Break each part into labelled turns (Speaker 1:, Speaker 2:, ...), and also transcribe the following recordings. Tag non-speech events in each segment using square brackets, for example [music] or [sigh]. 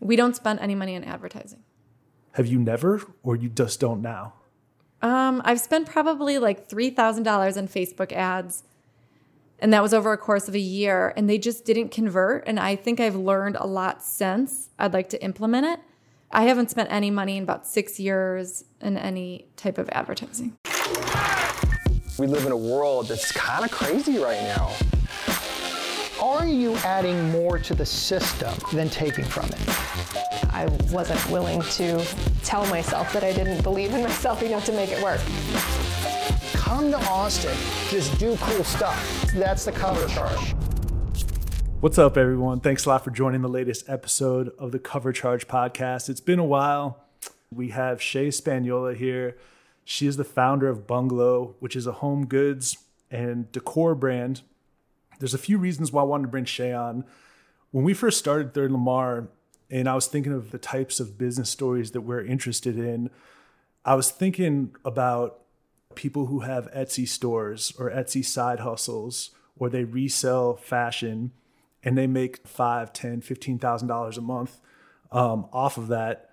Speaker 1: We don't spend any money on advertising.
Speaker 2: Have you never, or you just don't now?
Speaker 1: Um, I've spent probably like $3,000 on Facebook ads. And that was over a course of a year. And they just didn't convert. And I think I've learned a lot since. I'd like to implement it. I haven't spent any money in about six years in any type of advertising.
Speaker 3: We live in a world that's kind of crazy right now.
Speaker 4: Are you adding more to the system than taking from it?
Speaker 5: I wasn't willing to tell myself that I didn't believe in myself enough to make it work.
Speaker 4: Come to Austin, just do cool stuff. That's the cover charge.
Speaker 2: What's up, everyone? Thanks a lot for joining the latest episode of the Cover Charge podcast. It's been a while. We have Shay Spaniola here. She is the founder of Bungalow, which is a home goods and decor brand. There's a few reasons why I wanted to bring Shay on. When we first started Third Lamar, and I was thinking of the types of business stories that we're interested in, I was thinking about people who have Etsy stores or Etsy side hustles, or they resell fashion and they make five, ten, fifteen thousand dollars a month um, off of that.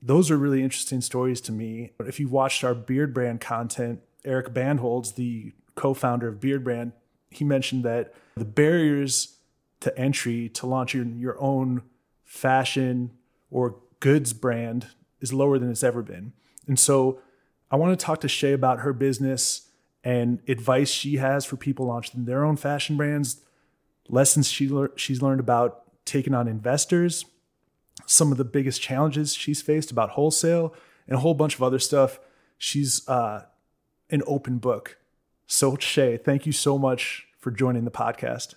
Speaker 2: Those are really interesting stories to me. If you watched our Beardbrand content, Eric Bandholz, the co-founder of Beardbrand, he mentioned that the barriers to entry to launch your, your own fashion or goods brand is lower than it's ever been. And so I want to talk to Shay about her business and advice she has for people launching their own fashion brands, lessons she le- she's learned about taking on investors, some of the biggest challenges she's faced about wholesale, and a whole bunch of other stuff. She's uh, an open book. So, Shay, thank you so much for joining the podcast.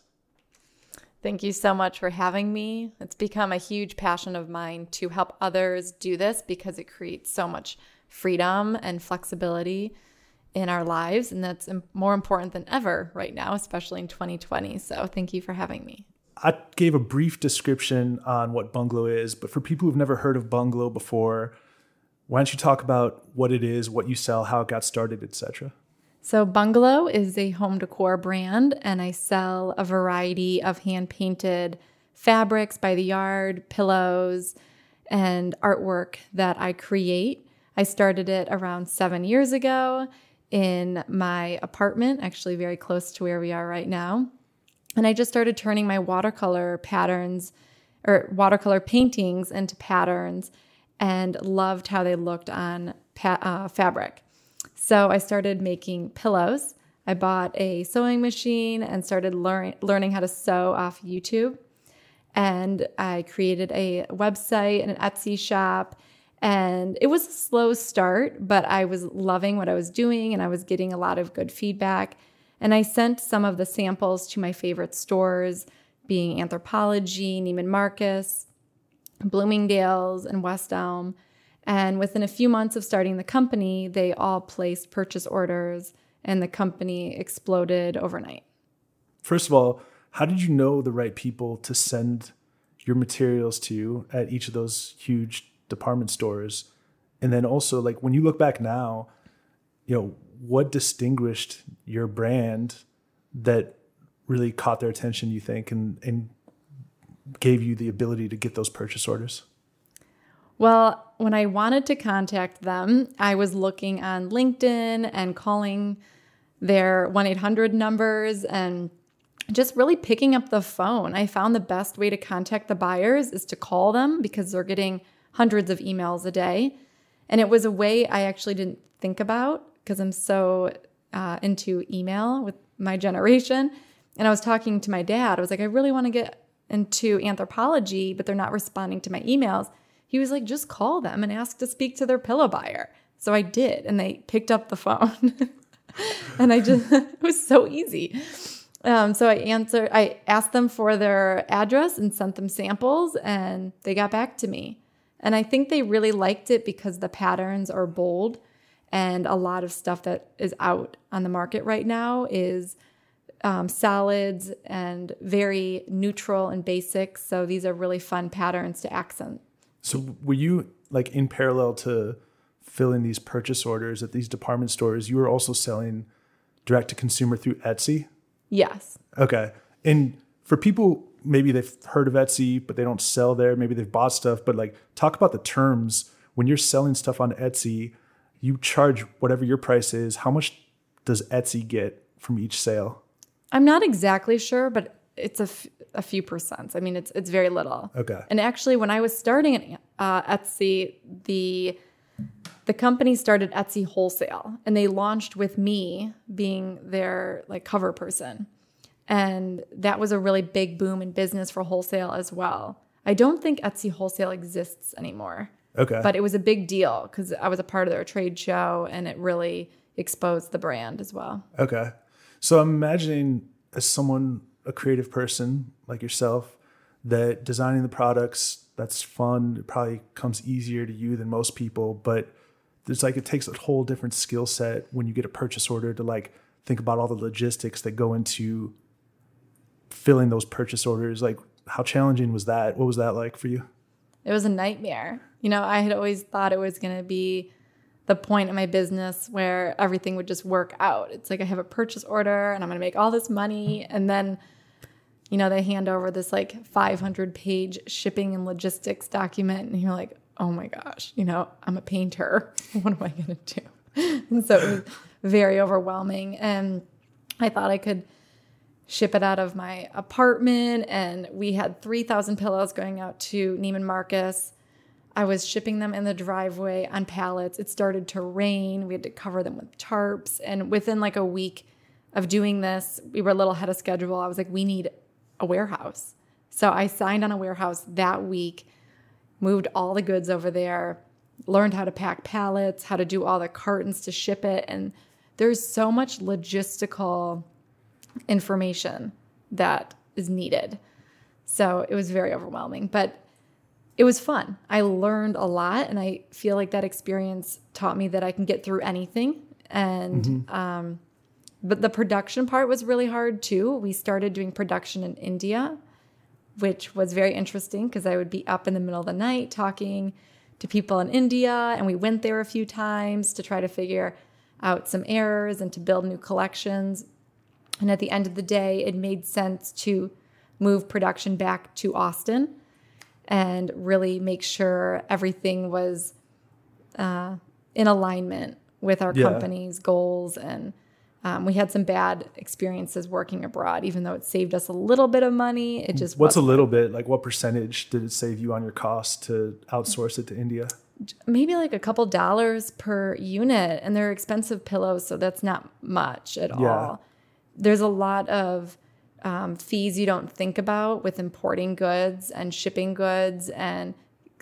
Speaker 1: Thank you so much for having me. It's become a huge passion of mine to help others do this because it creates so much freedom and flexibility in our lives. And that's more important than ever right now, especially in 2020. So thank you for having me.
Speaker 2: I gave a brief description on what Bungalow is, but for people who've never heard of Bungalow before, why don't you talk about what it is, what you sell, how it got started, etc.
Speaker 1: So, Bungalow is a home decor brand, and I sell a variety of hand painted fabrics by the yard, pillows, and artwork that I create. I started it around seven years ago in my apartment, actually, very close to where we are right now. And I just started turning my watercolor patterns or watercolor paintings into patterns and loved how they looked on pa- uh, fabric. So I started making pillows. I bought a sewing machine and started learn- learning how to sew off YouTube. And I created a website and an Etsy shop. And it was a slow start, but I was loving what I was doing and I was getting a lot of good feedback. And I sent some of the samples to my favorite stores, being Anthropologie, Neiman Marcus, Bloomingdale's, and West Elm. And within a few months of starting the company, they all placed purchase orders and the company exploded overnight.
Speaker 2: First of all, how did you know the right people to send your materials to at each of those huge department stores? And then also, like when you look back now, you know, what distinguished your brand that really caught their attention, you think, and, and gave you the ability to get those purchase orders?
Speaker 1: Well, when I wanted to contact them, I was looking on LinkedIn and calling their 1 800 numbers and just really picking up the phone. I found the best way to contact the buyers is to call them because they're getting hundreds of emails a day. And it was a way I actually didn't think about because I'm so uh, into email with my generation. And I was talking to my dad. I was like, I really want to get into Anthropologie, but they're not responding to my emails he was like, just call them and ask to speak to their pillow buyer. So I did, and they picked up the phone. [laughs] and I just, [laughs] it was so easy. Um, so I answered, I asked them for their address and sent them samples, and they got back to me. And I think they really liked it because the patterns are bold, and a lot of stuff that is out on the market right now is um, solids and very neutral and basic. So these are really fun patterns to accent
Speaker 2: so were you like in parallel to filling these purchase orders at these department stores, you were also selling direct to consumer through Etsy?
Speaker 1: Yes.
Speaker 2: Okay. And for people maybe they've heard of Etsy, but they don't sell there. Maybe they've bought stuff, but like talk about the terms when you're selling stuff on Etsy. You charge whatever your price is. How much does Etsy get from each sale?
Speaker 1: I'm not exactly sure, but it's a, f- a few percents. I mean, it's it's very little.
Speaker 2: Okay.
Speaker 1: And actually, when I was starting at uh, Etsy, the the company started Etsy wholesale, and they launched with me being their like cover person, and that was a really big boom in business for wholesale as well. I don't think Etsy wholesale exists anymore,
Speaker 2: Okay.
Speaker 1: but it was a big deal because I was a part of their trade show, and it really exposed the brand as well.
Speaker 2: Okay. So I'm imagining as someone, a creative person like yourself, that designing the products, that's fun. It probably comes easier to you than most people, but it's like it takes a whole different skill set when you get a purchase order to like think about all the logistics that go into filling those purchase orders. Like how challenging was that? What was that like for you?
Speaker 1: it was a nightmare. You know, I had always thought it was going to be the point in my business where everything would just work out. It's like I have a purchase order and I'm going to make all this money and then you know, they hand over this like 500 page shipping and logistics document and you're like, "Oh my gosh, you know, I'm a painter. [laughs] What am I going to do?" [laughs] And so it was very overwhelming and I thought I could ship it out of my apartment and we had 3000 pillows going out to Neiman Marcus. I was shipping them in the driveway on pallets. It started to rain. We had to cover them with tarps and within like a week of doing this, we were a little ahead of schedule. I was like, we need a warehouse. So I signed on a warehouse that week, moved all the goods over there, learned how to pack pallets, how to do all the cartons to ship it and there's so much logistical information that is needed. So it was very overwhelming, but it was fun. I learned a lot, and I feel like that experience taught me that I can get through anything. And, um, but the production part was really hard too. We started doing production in India, which was very interesting because I would be up in the middle of the night talking to people in India, and we went there a few times to try to figure out some errors and to build new collections. And at the end of the day, it made sense to move production back to Austin and really make sure everything was uh, in alignment with our
Speaker 2: Yeah.
Speaker 1: company's goals. And um, we had some bad experiences working abroad, even though it saved us a little bit of money. It just
Speaker 2: What's a little bit like what percentage did it save you on your cost to outsource it to India?
Speaker 1: maybe like a couple dollars per unit and they're expensive pillows so that's not much at
Speaker 2: Yeah.
Speaker 1: all there's a lot of um, fees you don't think about with importing goods and shipping goods and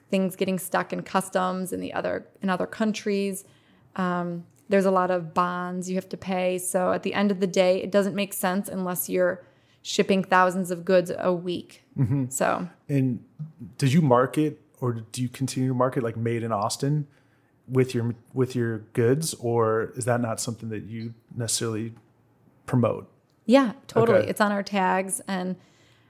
Speaker 1: things getting stuck in customs in the other in other countries um, there's a lot of bonds you have to pay so at the end of the day it doesn't make sense unless you're shipping thousands of goods a week mm-hmm. so
Speaker 2: And did you market or do you continue to market like made in Austin with your with your goods or is that not something that you necessarily promote?
Speaker 1: Yeah, totally.
Speaker 2: Okay.
Speaker 1: It's on our tags. And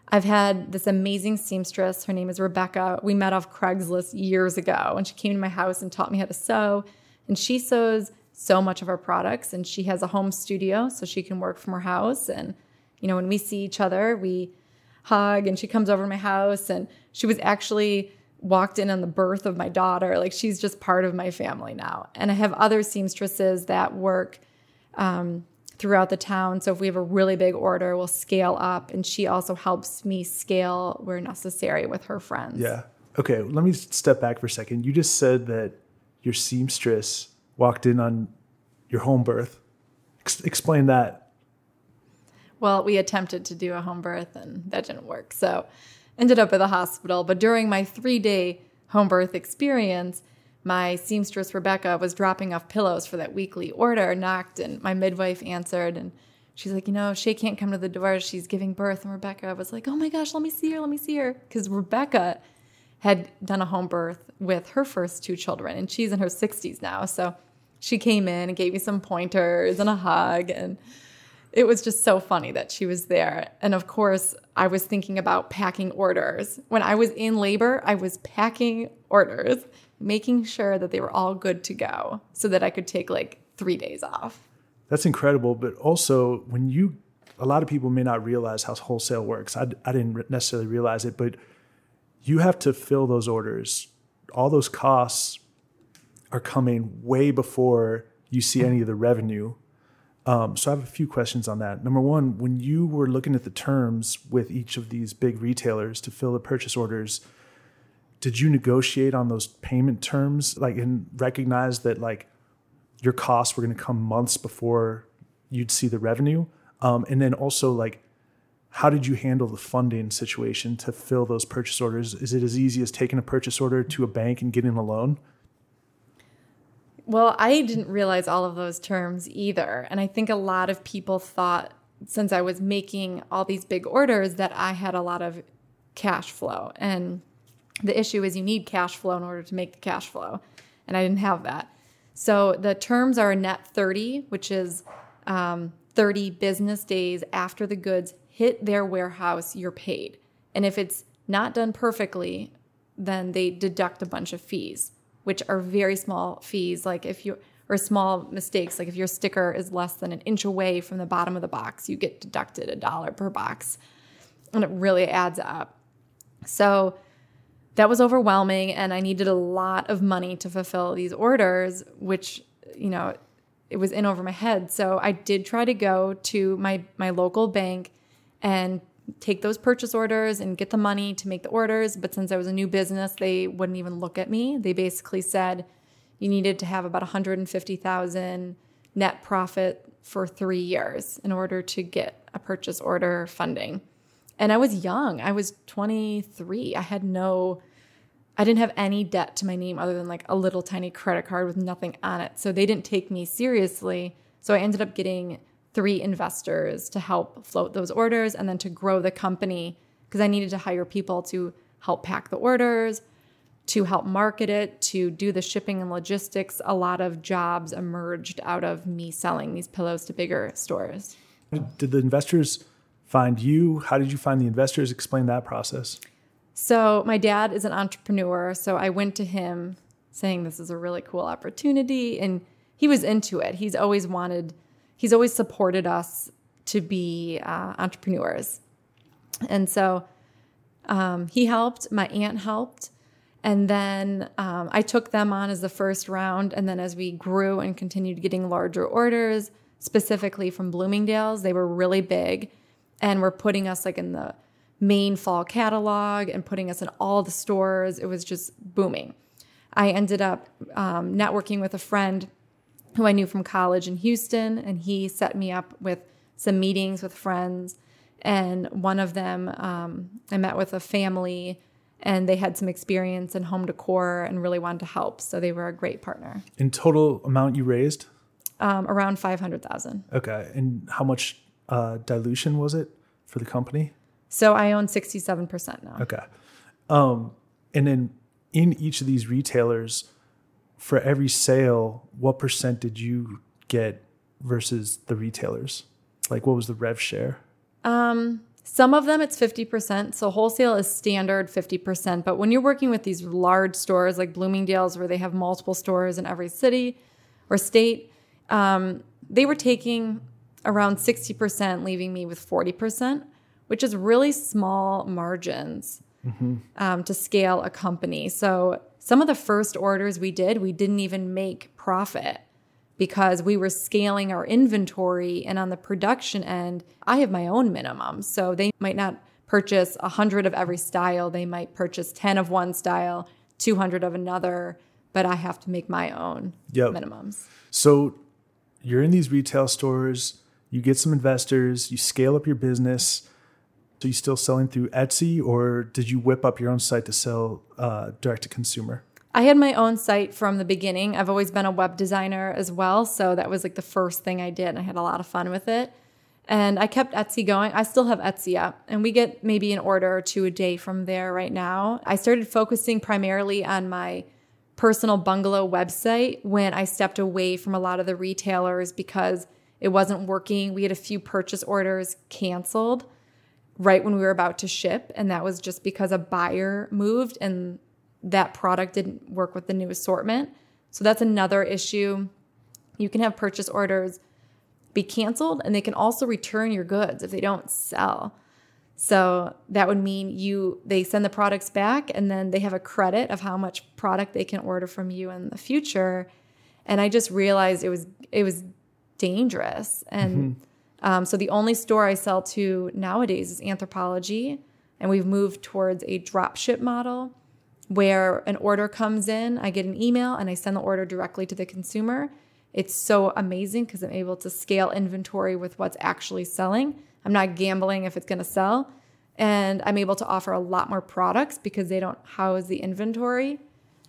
Speaker 1: I've had this amazing seamstress. Her name is Rebecca. We met off Craigslist years ago, and she came to my house and taught me how to sew. And she sews so much of our products, and she has a home studio, so she can work from her house. And, you know, when we see each other, we hug, and she comes over to my house. And she was actually walked in on the birth of my daughter. Like, she's just part of my family now. And I have other seamstresses that work um, throughout the town. So if we have a really big order, we'll scale up. And she also helps me scale where necessary with her friends.
Speaker 2: Yeah. Okay, let me step back for a second. You just said that your seamstress walked in on your home birth. Ex- explain that.
Speaker 1: Well, we attempted to do a home birth and that didn't work. So ended up at the hospital. But during my three day home birth experience, my seamstress Rebecca was dropping off pillows for that weekly order, knocked, and my midwife answered and she's like, you know, Shay can't come to the door. She's giving birth. And Rebecca was like, oh my gosh, let me see her, let me see her. Because Rebecca had done a home birth with her first two children and she's in her 60s now. So she came in and gave me some pointers and a hug and it was just so funny that she was there. And of course, I was thinking about packing orders. When I was in labor, I was packing orders, making sure that they were all good to go so that I could take like three days off.
Speaker 2: That's incredible. But also, when you a lot of people may not realize how wholesale works. I, I didn't necessarily realize it, but you have to fill those orders. All those costs are coming way before you see any of the revenue. Um, so I have a few questions on that. Number one, when you were looking at the terms with each of these big retailers to fill the purchase orders, did you negotiate on those payment terms, like and recognize that like your costs were going to come months before you'd see the revenue? Um, and then also like, how did you handle the funding situation to fill those purchase orders? Is it as easy as taking a purchase order to a bank and getting a loan?
Speaker 1: Well, I didn't realize all of those terms either. And I think a lot of people thought, since I was making all these big orders, that I had a lot of cash flow. And the issue is you need cash flow in order to make the cash flow. And I didn't have that. So the terms are a net 30, which is um, 30 business days after the goods hit their warehouse, you're paid. And if it's not done perfectly, then they deduct a bunch of fees which are very small fees. Like if you or small mistakes, like if your sticker is less than an inch away from the bottom of the box, you get deducted a dollar per box. And it really adds up. So that was overwhelming and I needed a lot of money to fulfill these orders, which, you know, it was in over my head. So I did try to go to my my local bank and take those purchase orders and get the money to make the orders. But since I was a new business, they wouldn't even look at me. They basically said you needed to have about 150,000 net profit for three years in order to get a purchase order funding. And I was young. I was 23. I had no, I didn't have any debt to my name other than like a little tiny credit card with nothing on it. So they didn't take me seriously. So I ended up getting three investors to help float those orders and then to grow the company because I needed to hire people to help pack the orders, to help market it, to do the shipping and logistics. A lot of jobs emerged out of me selling these pillows to bigger stores.
Speaker 2: Did the investors find you? How did you find the investors? Explain that process.
Speaker 1: So, my dad is an entrepreneur. So, I went to him saying, This is a really cool opportunity. And he was into it. He's always wanted he's always supported us to be uh, entrepreneurs. And so um, he helped, my aunt helped. And then um, I took them on as the first round. And then as we grew and continued getting larger orders, specifically from Bloomingdale's, they were really big and were putting us like in the main fall catalog and putting us in all the stores. It was just booming. I ended up um, networking with a friend who I knew from college in Houston, and he set me up with some meetings with friends. And one of them, um, I met with a family, and they had some experience in home decor and really wanted to help. So they were a great partner.
Speaker 2: In total amount you raised?
Speaker 1: Um, around five hundred thousand.
Speaker 2: Okay, and how much uh, dilution was it for the company?
Speaker 1: So I own sixty-seven percent now.
Speaker 2: Okay, um, and then in each of these retailers for every sale, what percent did you get versus the retailers? Like, what was the rev share?
Speaker 1: Um, some of them it's 50%. So wholesale is standard 50%. But when you're working with these large stores like Bloomingdale's, where they have multiple stores in every city or state, um, they were taking around 60%, leaving me with 40%, which is really small margins mm-hmm. um, to scale a company. So some of the first orders we did, we didn't even make profit because we were scaling our inventory. And on the production end, I have my own minimum. So they might not purchase 100 of every style, they might purchase 10 of one style, 200 of another, but I have to make my own yep. minimums.
Speaker 2: So you're in these retail stores, you get some investors, you scale up your business. So you still selling through Etsy, or did you whip up your own site to sell uh, direct to consumer?
Speaker 1: I had my own site from the beginning. I've always been a web designer as well, so that was like the first thing I did, and I had a lot of fun with it. And I kept Etsy going. I still have Etsy up, and we get maybe an order or two a day from there right now. I started focusing primarily on my personal bungalow website when I stepped away from a lot of the retailers because it wasn't working. We had a few purchase orders canceled right when we were about to ship. And that was just because a buyer moved and that product didn't work with the new assortment. So that's another issue. You can have purchase orders be canceled and they can also return your goods if they don't sell. So that would mean you they send the products back and then they have a credit of how much product they can order from you in the future. And I just realized it was it was dangerous. And mm-hmm. Um, so the only store I sell to nowadays is Anthropologie, and we've moved towards a drop ship model where an order comes in, I get an email and I send the order directly to the consumer. It's so amazing because I'm able to scale inventory with what's actually selling. I'm not gambling if it's going to sell. And I'm able to offer a lot more products because they don't house the inventory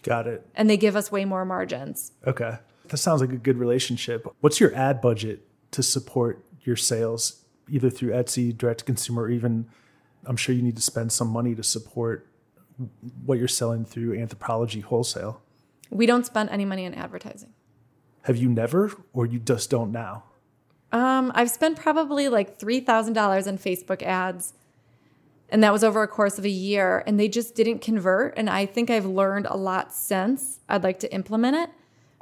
Speaker 2: Got it.
Speaker 1: and they give us way more margins.
Speaker 2: Okay. That sounds like a good relationship. What's your ad budget to support your sales, either through Etsy, direct to consumer, or even I'm sure you need to spend some money to support what you're selling through Anthropologie wholesale.
Speaker 1: We don't spend any money on advertising.
Speaker 2: Have you never, or you just don't now?
Speaker 1: Um, I've spent probably like three thousand dollars on Facebook ads, and that was over a course of a year, and they just didn't convert. And I think I've learned a lot since. I'd like to implement it.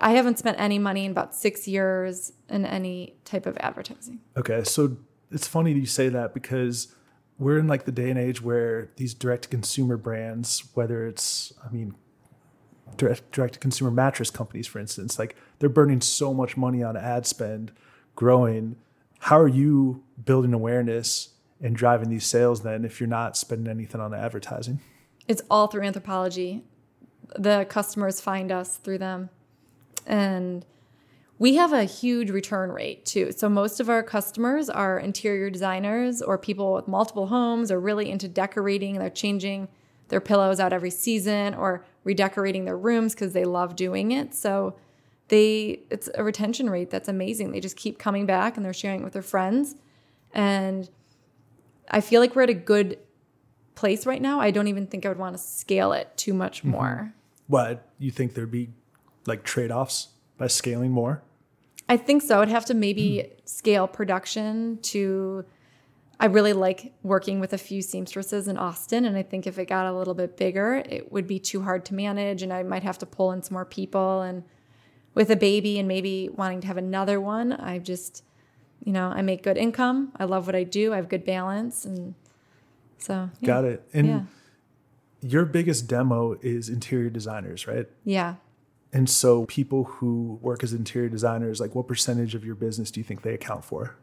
Speaker 1: I haven't spent any money in about six years in any type of advertising.
Speaker 2: Okay, so it's funny you say that because we're in like the day and age where these direct to consumer brands, whether it's, I mean, direct direct to consumer mattress companies, for instance, like they're burning so much money on ad spend, growing. How are you building awareness and driving these sales then if you're not spending anything on advertising?
Speaker 1: It's all through Anthropologie. The customers find us through them. And we have a huge return rate too. So most of our customers are interior designers or people with multiple homes or really into decorating. They're changing their pillows out every season or redecorating their rooms because they love doing it. So they it's a retention rate that's amazing. They just keep coming back and they're sharing it with their friends. And I feel like we're at a good place right now. I don't even think I would want to scale it too much mm-hmm. more.
Speaker 2: What you think there'd be like trade offs by scaling more?
Speaker 1: I think so. I'd have to maybe hmm. scale production to. I really like working with a few seamstresses in Austin, and I think if it got a little bit bigger, it would be too hard to manage, and I might have to pull in some more people. And with a baby and maybe wanting to have another one, I just, you know, I make good income. I love what I do. I have good balance, and so yeah.
Speaker 2: Got it. And
Speaker 1: Yeah,
Speaker 2: your biggest demo is interior designers, right?
Speaker 1: yeah.
Speaker 2: And so people who work as interior designers, like what percentage of your business do you think they account for?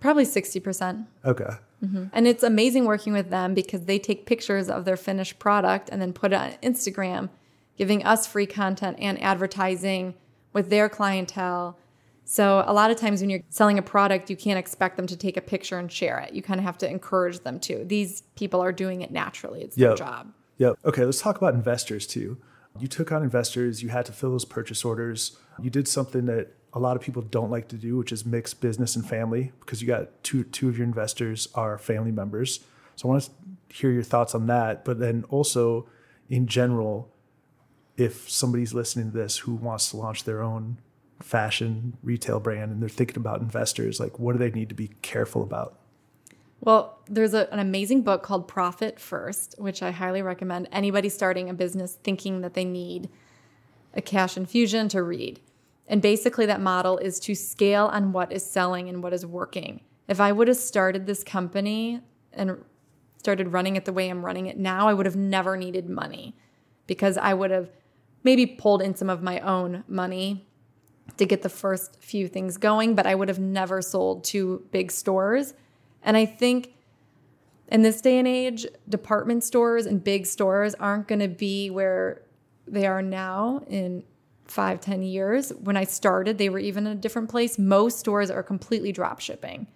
Speaker 1: Probably sixty percent.
Speaker 2: Okay. Mm-hmm.
Speaker 1: And it's amazing working with them because they take pictures of their finished product and then put it on Instagram, giving us free content and advertising with their clientele. So a lot of times when you're selling a product, you can't expect them to take a picture and share it. You kind of have to encourage them to. These people are doing it naturally. It's their job.
Speaker 2: Yep. Okay, let's talk about investors too. You took on investors, you had to fill those purchase orders. You did something that a lot of people don't like to do, which is mix business and family, because you got two two of your investors are family members. So I want to hear your thoughts on that, but then also in general, if somebody's listening to this who wants to launch their own fashion retail brand and they're thinking about investors, like what do they need to be careful about?
Speaker 1: Well, there's a, an amazing book called Profit First, which I highly recommend anybody starting a business thinking that they need a cash infusion to read. And basically, that model is to scale on what is selling and what is working. If I would have started this company and started running it the way I'm running it now, I would have never needed money because I would have maybe pulled in some of my own money to get the first few things going, but I would have never sold to big stores. And I think in this day and age, department stores and big stores aren't going to be where they are now in five, ten years. When I started, they were even in a different place. Most stores are completely drop shipping.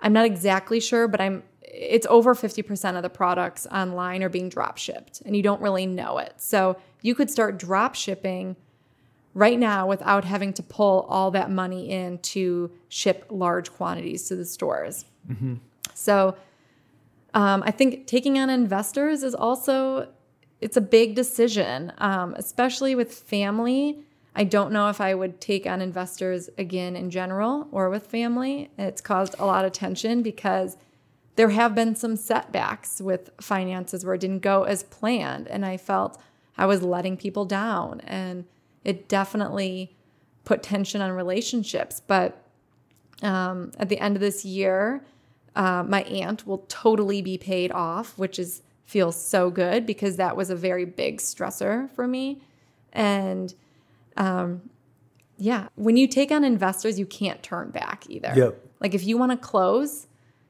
Speaker 1: I'm not exactly sure, but I'm it's over 50% of the products online are being drop shipped and you don't really know it. So you could start drop shipping right now without having to pull all that money in to ship large quantities to the stores. So um, I think taking on investors is also it's a big decision, um, especially with family. I don't know if I would take on investors again in general or with family. It's caused a lot of tension because there have been some setbacks with finances where it didn't go as planned, and I felt I was letting people down, and it definitely put tension on relationships. But um, at the end of this year, uh, my aunt will totally be paid off, which is feels so good because that was a very big stressor for me. And um, yeah, when you take on investors, you can't turn back either.
Speaker 2: Yep.
Speaker 1: Like if you want to close,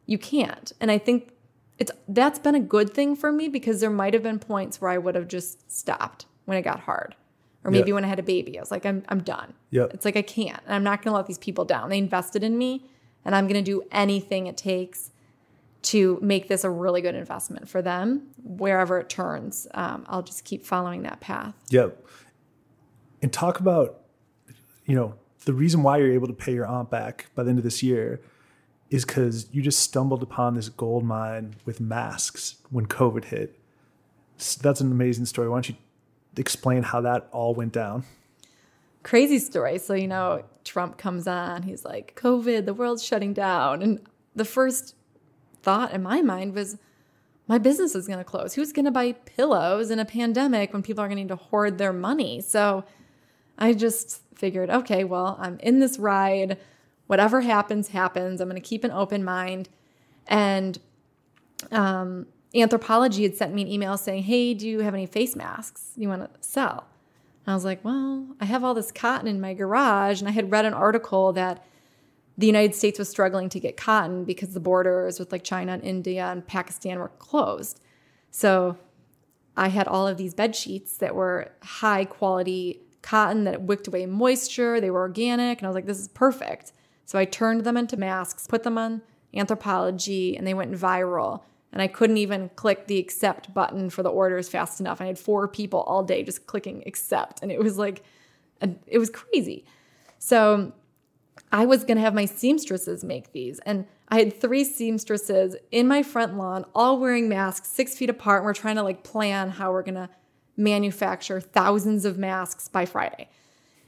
Speaker 1: you can't. And I think it's that's been a good thing for me because there might have been points where I would have just stopped when it got hard. Or maybe
Speaker 2: Yeah.
Speaker 1: when I had a baby, I was like, I'm I'm done.
Speaker 2: Yep.
Speaker 1: It's like I can't. And I'm not gonna let these people down. They invested in me and I'm gonna do anything it takes to make this a really good investment for them wherever it turns. Um, I'll just keep following that path.
Speaker 2: Yep. And talk about, you know, the reason why you're able to pay your aunt back by the end of this year is because you just stumbled upon this gold mine with masks when COVID hit. S- That's an amazing story. Why don't you explain how that all went down?
Speaker 1: Crazy story. So, you know, Trump comes on, he's like, COVID, the world's shutting down. And the first thought in my mind was, my business is going to close. Who's going to buy pillows in a pandemic when people are going to need to hoard their money? So I just figured, okay, well, I'm in this ride. Whatever happens, happens. I'm going to keep an open mind. And um, Anthropologie had sent me an email saying, hey, do you have any face masks you want to sell? I was like, well, I have all this cotton in my garage. And I had read an article that the United States was struggling to get cotton because the borders with like China and India and Pakistan were closed. So I had all of these bed sheets that were high quality cotton that wicked away moisture. They were organic. And I was like, this is perfect. So I turned them into masks, put them on Anthropologie, and they went viral. And I couldn't even click the accept button for the orders fast enough. I had four people all day just clicking accept. And it was like, it was crazy. So I was to have my seamstresses make these. And I had three seamstresses in my front lawn, all wearing masks, six feet apart. And we're trying to like plan how we're to manufacture thousands of masks by Friday.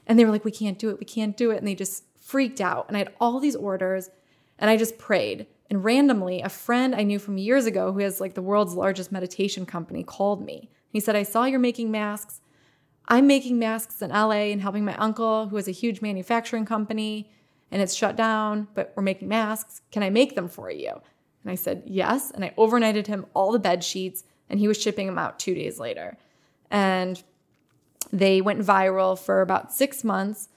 Speaker 1: And they were like, we can't do it. We can't do it. And they just freaked out. And I had all these orders and I just prayed. And randomly, a friend I knew from years ago who has like the world's largest meditation company called me. He said, I saw you're making masks. I'm making masks in LA and helping my uncle, who has a huge manufacturing company, and it's shut down, but we're making masks. Can I make them for you? And I said, yes. And I overnighted him all the bed sheets, and he was shipping them out two days later. And they went viral for about six months.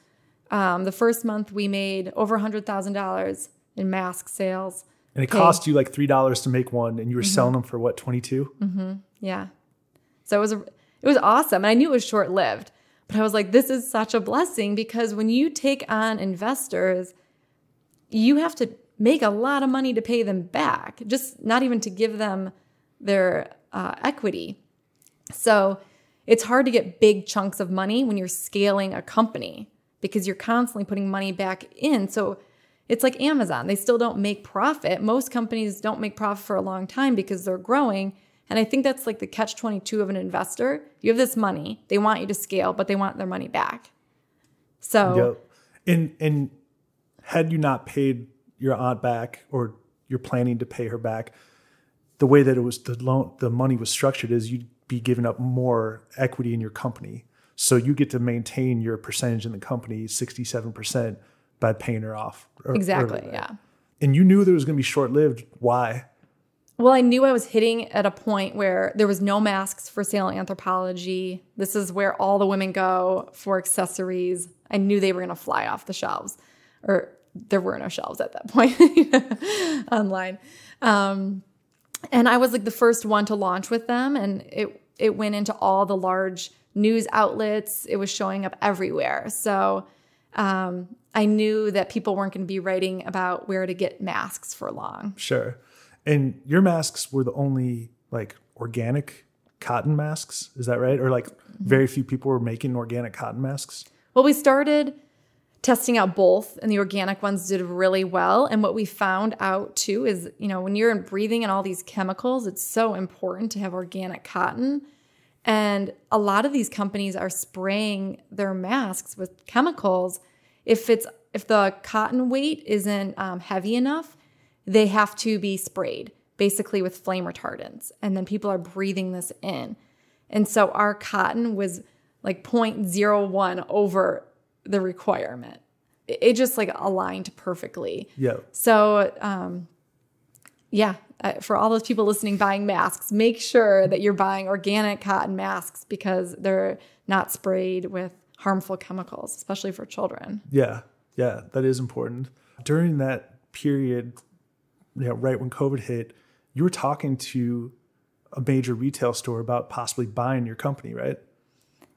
Speaker 1: Um, the first month, we made over $100,000 in mask sales.
Speaker 2: And it
Speaker 1: Okay.
Speaker 2: cost you like three dollars to make one, and you were selling them for what twenty
Speaker 1: Yeah. So it was a, it was awesome. And I knew it was short lived, but I was like, this is such a blessing because when you take on investors, you have to make a lot of money to pay them back, just not even to give them their uh, equity. So it's hard to get big chunks of money when you're scaling a company because you're constantly putting money back in. So it's like Amazon. They still don't make profit. Most companies don't make profit for a long time because they're growing. And I think that's like the catch 22 of an investor. You have this money, they want you to scale, but they want their money back. So,
Speaker 2: Yep. And and had you not paid your aunt back, or you're planning to pay her back, the way that it was the loan, the money was structured is you'd be giving up more equity in your company, so you get to maintain your percentage in the company, sixty seven percent, by paying her off.
Speaker 1: exactly. Yeah.
Speaker 2: And you knew that it was going to be short lived. Why?
Speaker 1: Well, I knew I was hitting at a point where there was no masks for sale in Anthropologie. This is where all the women go for accessories. I knew they were going to fly off the shelves, or there were no shelves at that [laughs] point [laughs] online. Um, and I was like the first one to launch with them, and it it went into all the large news outlets. It was showing up everywhere. So um, I knew that people weren't going to be writing about where to get masks for long.
Speaker 2: Sure. And your masks were the only like organic cotton masks. Is that right? Or like very few people were making organic cotton masks.
Speaker 1: Well, we started testing out both, and the organic ones did really well. And what we found out too is, you know, when you're breathing in all these chemicals, it's so important to have organic cotton. And a lot of these companies are spraying their masks with chemicals. If it's if the cotton weight isn't um, heavy enough, they have to be sprayed basically with flame retardants, and then people are breathing this in. And so our cotton was like 0.01 over the requirement. it just like aligned perfectly.
Speaker 2: Yeah.
Speaker 1: So, um, yeah, uh, for all those people listening buying masks, make sure that you're buying organic cotton masks because they're not sprayed with harmful chemicals, especially for children.
Speaker 2: Yeah, yeah, that is important. During that period, you know, right when COVID hit, you were talking to a major retail store about possibly buying your company, right?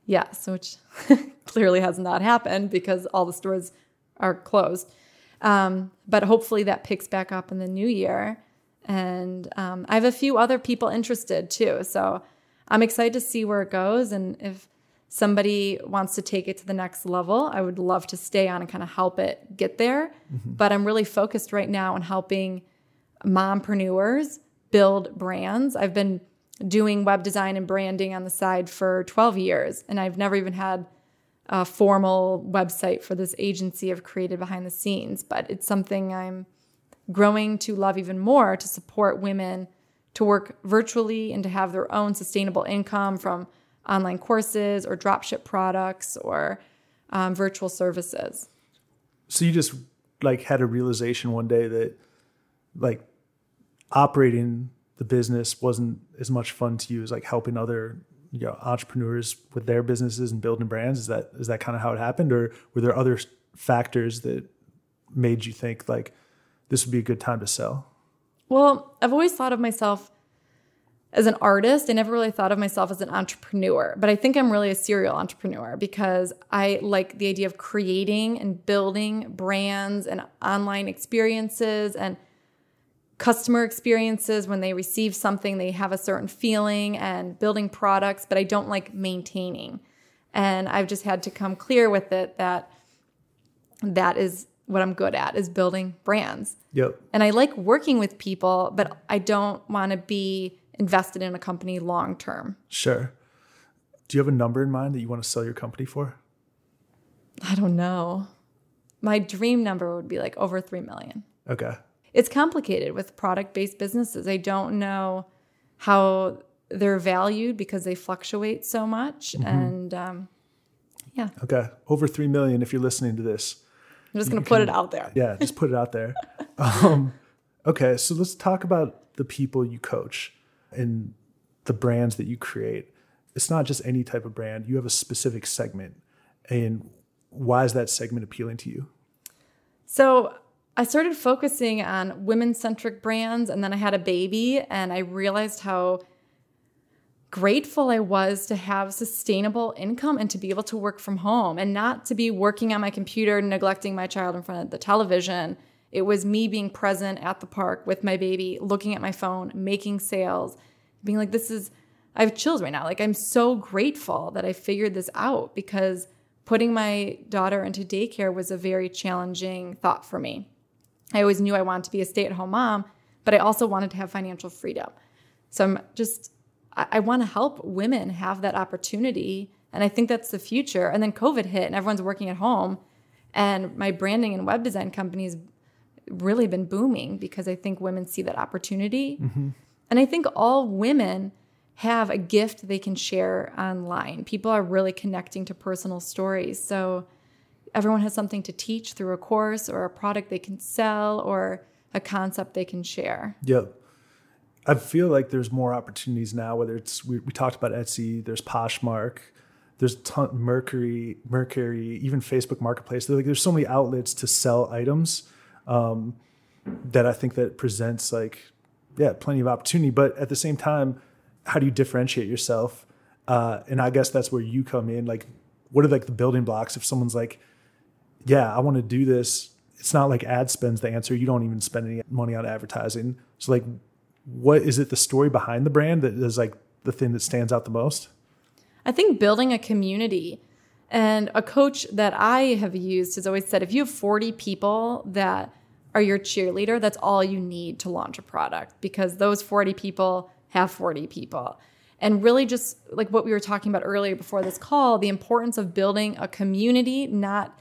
Speaker 1: Yes, which [laughs] clearly has not happened because all the stores are closed. Um, but hopefully that picks back up in the new year. And um, I have a few other people interested too. So I'm excited to see where it goes. And if somebody wants to take it to the next level, I would love to stay on and kind of help it get there. But I'm really focused right now on helping mompreneurs build brands. I've been doing web design and branding on the side for 12 years, and I've never even had a formal website for this agency I've created behind the scenes. But it's something I'm growing to love even more to support women to work virtually and to have their own sustainable income from online courses or dropship products or um, virtual services.
Speaker 2: So you just like had a realization one day that like operating the business wasn't as much fun to you as like helping other you know entrepreneurs with their businesses and building brands is that is that kind of how it happened or were there other factors that made you think like this would be a good time to sell
Speaker 1: Well, I've always thought of myself as an artist. I never really thought of myself as an entrepreneur, but I think I'm really a serial entrepreneur because I like the idea of creating and building brands and online experiences and customer experiences when they receive something they have a certain feeling and building products but i don't like maintaining and i've just had to come clear with it that that is what i'm good at is building brands
Speaker 2: yep
Speaker 1: and I like working with people, but I don't want to be invested in a company long term.
Speaker 2: sure do you have a number in mind that you want to sell your company for
Speaker 1: I don't know. My dream number would be like over 3 million.
Speaker 2: okay
Speaker 1: It's complicated with product based businesses. I don't know how they're valued because they fluctuate so much. And um, yeah,
Speaker 2: okay over 3 million if you're listening to this
Speaker 1: I'm just going to put it out there.
Speaker 2: yeah just put it out there. [laughs] Um, okay so let's talk about the people you coach and the brands that you create. It's not just any type of brand. You have a specific segment. And why is that segment appealing to you?
Speaker 1: So I started focusing on women centric brands, and then I had a baby, and I realized how grateful I was to have sustainable income and to be able to work from home and not to be working on my computer, neglecting my child in front of the television. It was me being present at the park with my baby, looking at my phone, making sales, being like, this is, I have chills right now. Like, I'm so grateful that I figured this out because putting my daughter into daycare was a very challenging thought for me. I always knew I wanted to be a stay at home mom, but I also wanted to have financial freedom. So I'm just, I, I want to help women have that opportunity. And I think that's the future. And then COVID hit and everyone's working at home. And my branding and web design companies really been booming because I think women see that opportunity. Mm-hmm. And I think all women have a gift they can share online. People are really connecting to personal stories. So everyone has something to teach through a course or a product they can sell or a concept they can share.
Speaker 2: Yep. I feel like there's more opportunities now. Whether it's we, we talked about Etsy, there's Poshmark, there's ton, Mercari, Mercari, even Facebook Marketplace. There's like there's so many outlets to sell items um, that I think that presents like yeah plenty of opportunity. But at the same time, how do you differentiate yourself? Uh, and I guess that's where you come in. Like, what are like the building blocks if someone's like, yeah, I want to do this. It's not like ad spend's the answer. You don't even spend any money on advertising. So like, what is it? The story behind the brand that is like the thing that stands out the most.
Speaker 1: I think building a community and a coach that I have used has always said if you have 40 people that are your cheerleader, that's all you need to launch a product because those 40 people have 40 people. And really, just like what we were talking about earlier before this call, the importance of building a community, not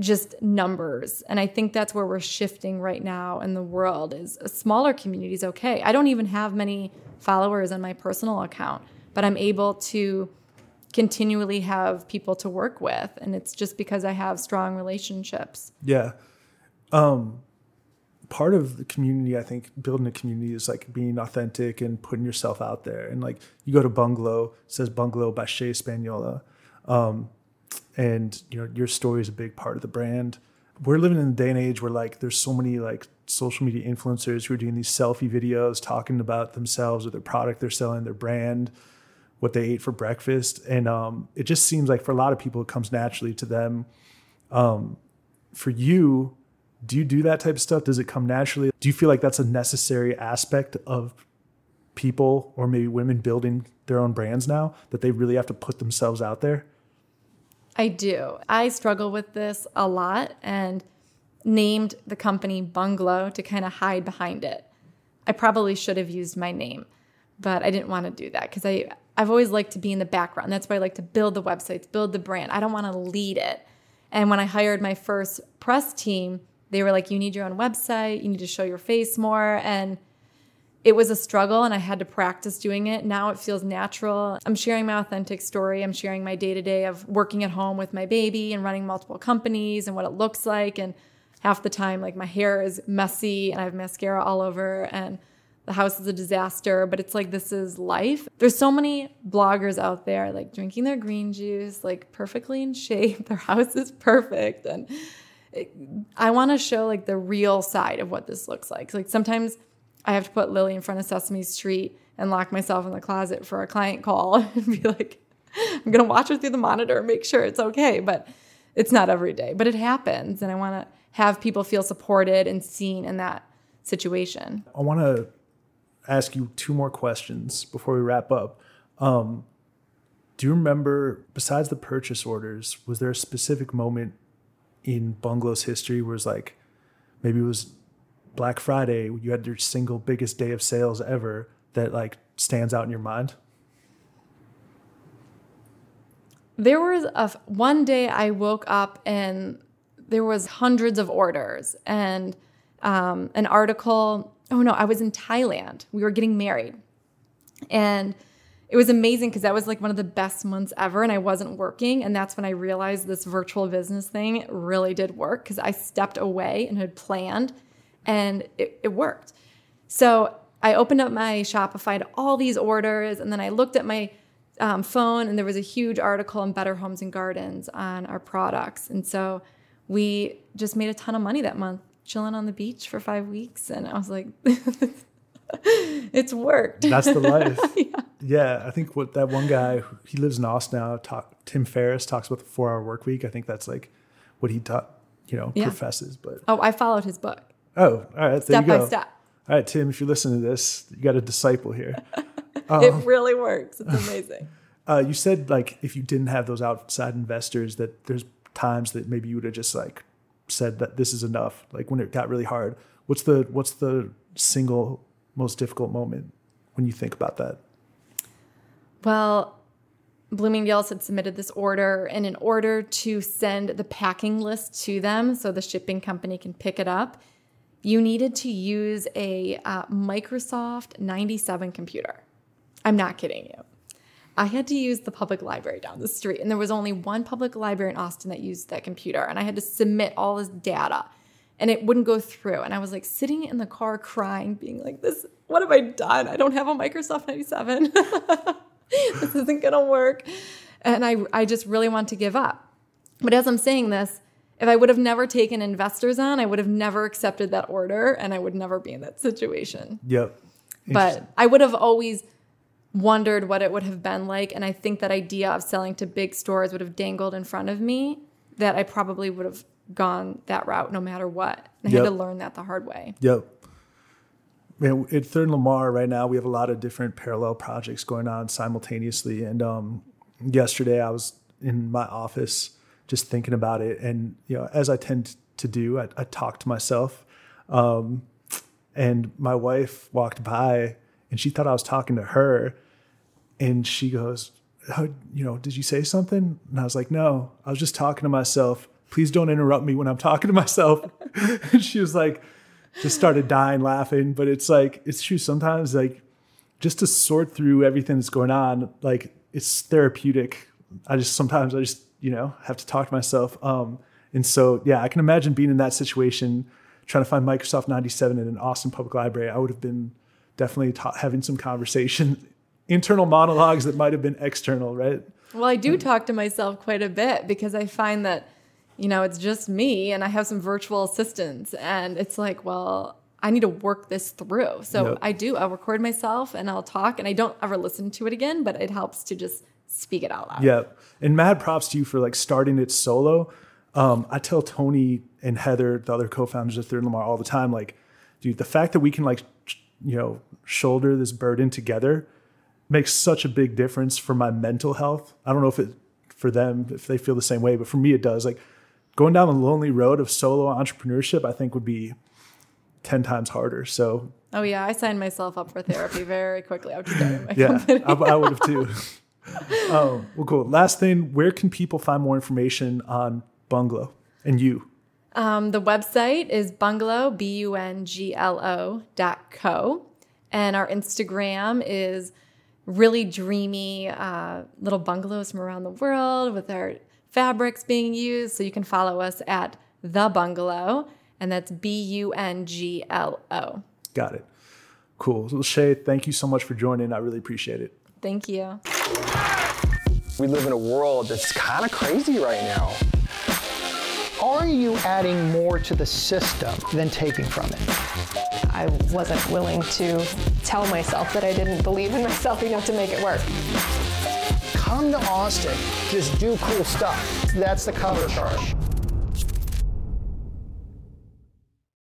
Speaker 1: just numbers. And I think that's where we're shifting right now in the world is a smaller community is okay. I don't even have many followers on my personal account, but I'm able to continually have people to work with. And it's just because I have strong relationships.
Speaker 2: Yeah. Um, part of the community, I think, building a community is like being authentic and putting yourself out there. And like you go to Bungalow, says Bungalow by Shay Spaniola. Um, and you know, your story is a big part of the brand. We're living in a day and age where like there's so many like social media influencers who are doing these selfie videos talking about themselves or their product they're selling, their brand, what they ate for breakfast. And um, it just seems like for a lot of people, it comes naturally to them. Um, for you, do you do that type of stuff? Does it come naturally? Do you feel like that's a necessary aspect of people or maybe women building their own brands now that they really have to put themselves out there?
Speaker 1: I do. I struggle with this a lot and named the company Bunglo to kind of hide behind it. I probably should have used my name, but I didn't want to do that because I I've always liked to be in the background. That's why I like to build the websites, build the brand. I don't want to lead it. And when I hired my first press team, they were like, you need your own website, you need to show your face more. And it was a struggle and I had to practice doing it. Now it feels natural. I'm sharing my authentic story. I'm sharing my day to day of working at home with my baby and running multiple companies and what it looks like. And half the time, like my hair is messy and I have mascara all over and the house is a disaster, but it's like this is life. There's so many bloggers out there like drinking their green juice, like perfectly in shape. [laughs] Their house is perfect. And I want to show like the real side of what this looks like. Like sometimes I have to put Lily in front of Sesame Street and lock myself in the closet for a client call [laughs] and be like, I'm going to watch her through the monitor and make sure it's okay. But it's not every day, but it happens. And I want to have people feel supported and seen in that situation.
Speaker 2: I want to ask you two more questions before we wrap up. Um, do you remember, besides the purchase orders, was there a specific moment in Bunglo's history where it's like maybe it was Black Friday, you had your single biggest day of sales ever that like stands out in your mind?
Speaker 1: There was a one day I woke up and there was hundreds of orders and um, an article. Oh no, I was in Thailand. We were getting married, and it was amazing because that was like one of the best months ever and I wasn't working. And that's when I realized this virtual business thing really did work because I stepped away and had planned and it, it worked. So I opened up my Shopify to all these orders and then I looked at my um, phone and there was a huge article in Better Homes and Gardens on our products. And so we just made a ton of money that month chilling on the beach for five weeks. And I was like, [laughs] it's worked.
Speaker 2: That's the [laughs] life. yeah. yeah. I think what that one guy, he lives in Austin now, talk, Tim Ferriss talks about the four hour work week. I think that's like what he taught, you know, yeah. professes. But
Speaker 1: oh, I followed his book.
Speaker 2: Oh, all right.
Speaker 1: Step by step.
Speaker 2: All right, Tim, if you're listening to this, you got a disciple here. [laughs]
Speaker 1: Um, it really works. It's [laughs] amazing.
Speaker 2: Uh, you said like if you didn't have those outside investors, that there's times that maybe you would have just like said that this is enough. Like when it got really hard. What's the what's the single most difficult moment when you think about that?
Speaker 1: Well, Bloomingdale's had submitted this order, and in order to send the packing list to them so the shipping company can pick it up, you needed to use a uh, Microsoft 97 computer. I'm not kidding you. I had to use the public library down the street, and there was only one public library in Austin that used that computer, and I had to submit all this data and it wouldn't go through. And I was like sitting in the car crying, being like, this, what have I done? I don't have a Microsoft 97. [laughs] this isn't gonna work. And I, I just really want to give up. But as I'm saying this, if I would have never taken investors on, I would have never accepted that order and I would never be in that situation.
Speaker 2: Yep.
Speaker 1: But I would have always wondered what it would have been like. And I think that idea of selling to big stores would have dangled in front of me that I probably would have gone that route no matter what. I yep. had to learn that the hard way.
Speaker 2: Yep. Man, at Third Lamar right now, we have a lot of different parallel projects going on simultaneously. And um, yesterday, I was in my office just thinking about it, and you know, as I tend to do, I, I talk to myself. Um, and my wife walked by, and she thought I was talking to her, and she goes, "You know, did you say something?" And I was like, "No, I was just talking to myself." please don't interrupt me when I'm [laughs] talking to myself. [laughs] and she was like, just started dying laughing. But it's like, it's true. Sometimes, like, just to sort through everything that's going on, like, it's therapeutic. I just sometimes I just you know have to talk to myself. Um, and so yeah, I can imagine being in that situation, trying to find Microsoft 97 in an Austin public library. I would have been definitely ta- having some conversation, [laughs] internal monologues that might have been external, right?
Speaker 1: Well, I do talk to myself quite a bit because I find that, you know, it's just me and I have some virtual assistants. And it's like, well, I need to work this through. So
Speaker 2: Yep.
Speaker 1: I do. I'll record myself and I'll talk and I don't ever listen to it again, but it helps to just speak it out loud.
Speaker 2: Yeah, and mad props to you for like starting it solo. Um, I tell Tony and Heather, the other co-founders of Third and Lamar, all the time, like, dude, the fact that we can like, you know, shoulder this burden together makes such a big difference for my mental health. I don't know if it for them if they feel the same way, but for me it does. Like going down the lonely road of solo entrepreneurship, I think would be ten times harder. So
Speaker 1: Oh, yeah. I signed myself up for therapy very quickly after starting my
Speaker 2: yeah,
Speaker 1: company.
Speaker 2: I, I would have too. [laughs] [laughs] [laughs] oh, well, cool. Last thing, where can people find more information on Bunglo and you?
Speaker 1: Um, the website is Bunglo, B U N G L O dot co. And our Instagram is really dreamy uh, little bungalows from around the world with our fabrics being used. So you can follow us at The Bunglo, and that's B U N G L O.
Speaker 2: Got it. Cool. Well, Shay, thank you so much for joining. I really appreciate it.
Speaker 1: Thank you.
Speaker 3: We live in a world that's kind of crazy right now.
Speaker 4: Are you adding more to the system than taking from it?
Speaker 5: I wasn't willing to tell myself that I didn't believe in myself enough to make it work.
Speaker 4: Come to Austin, just do cool stuff. That's the cover charge.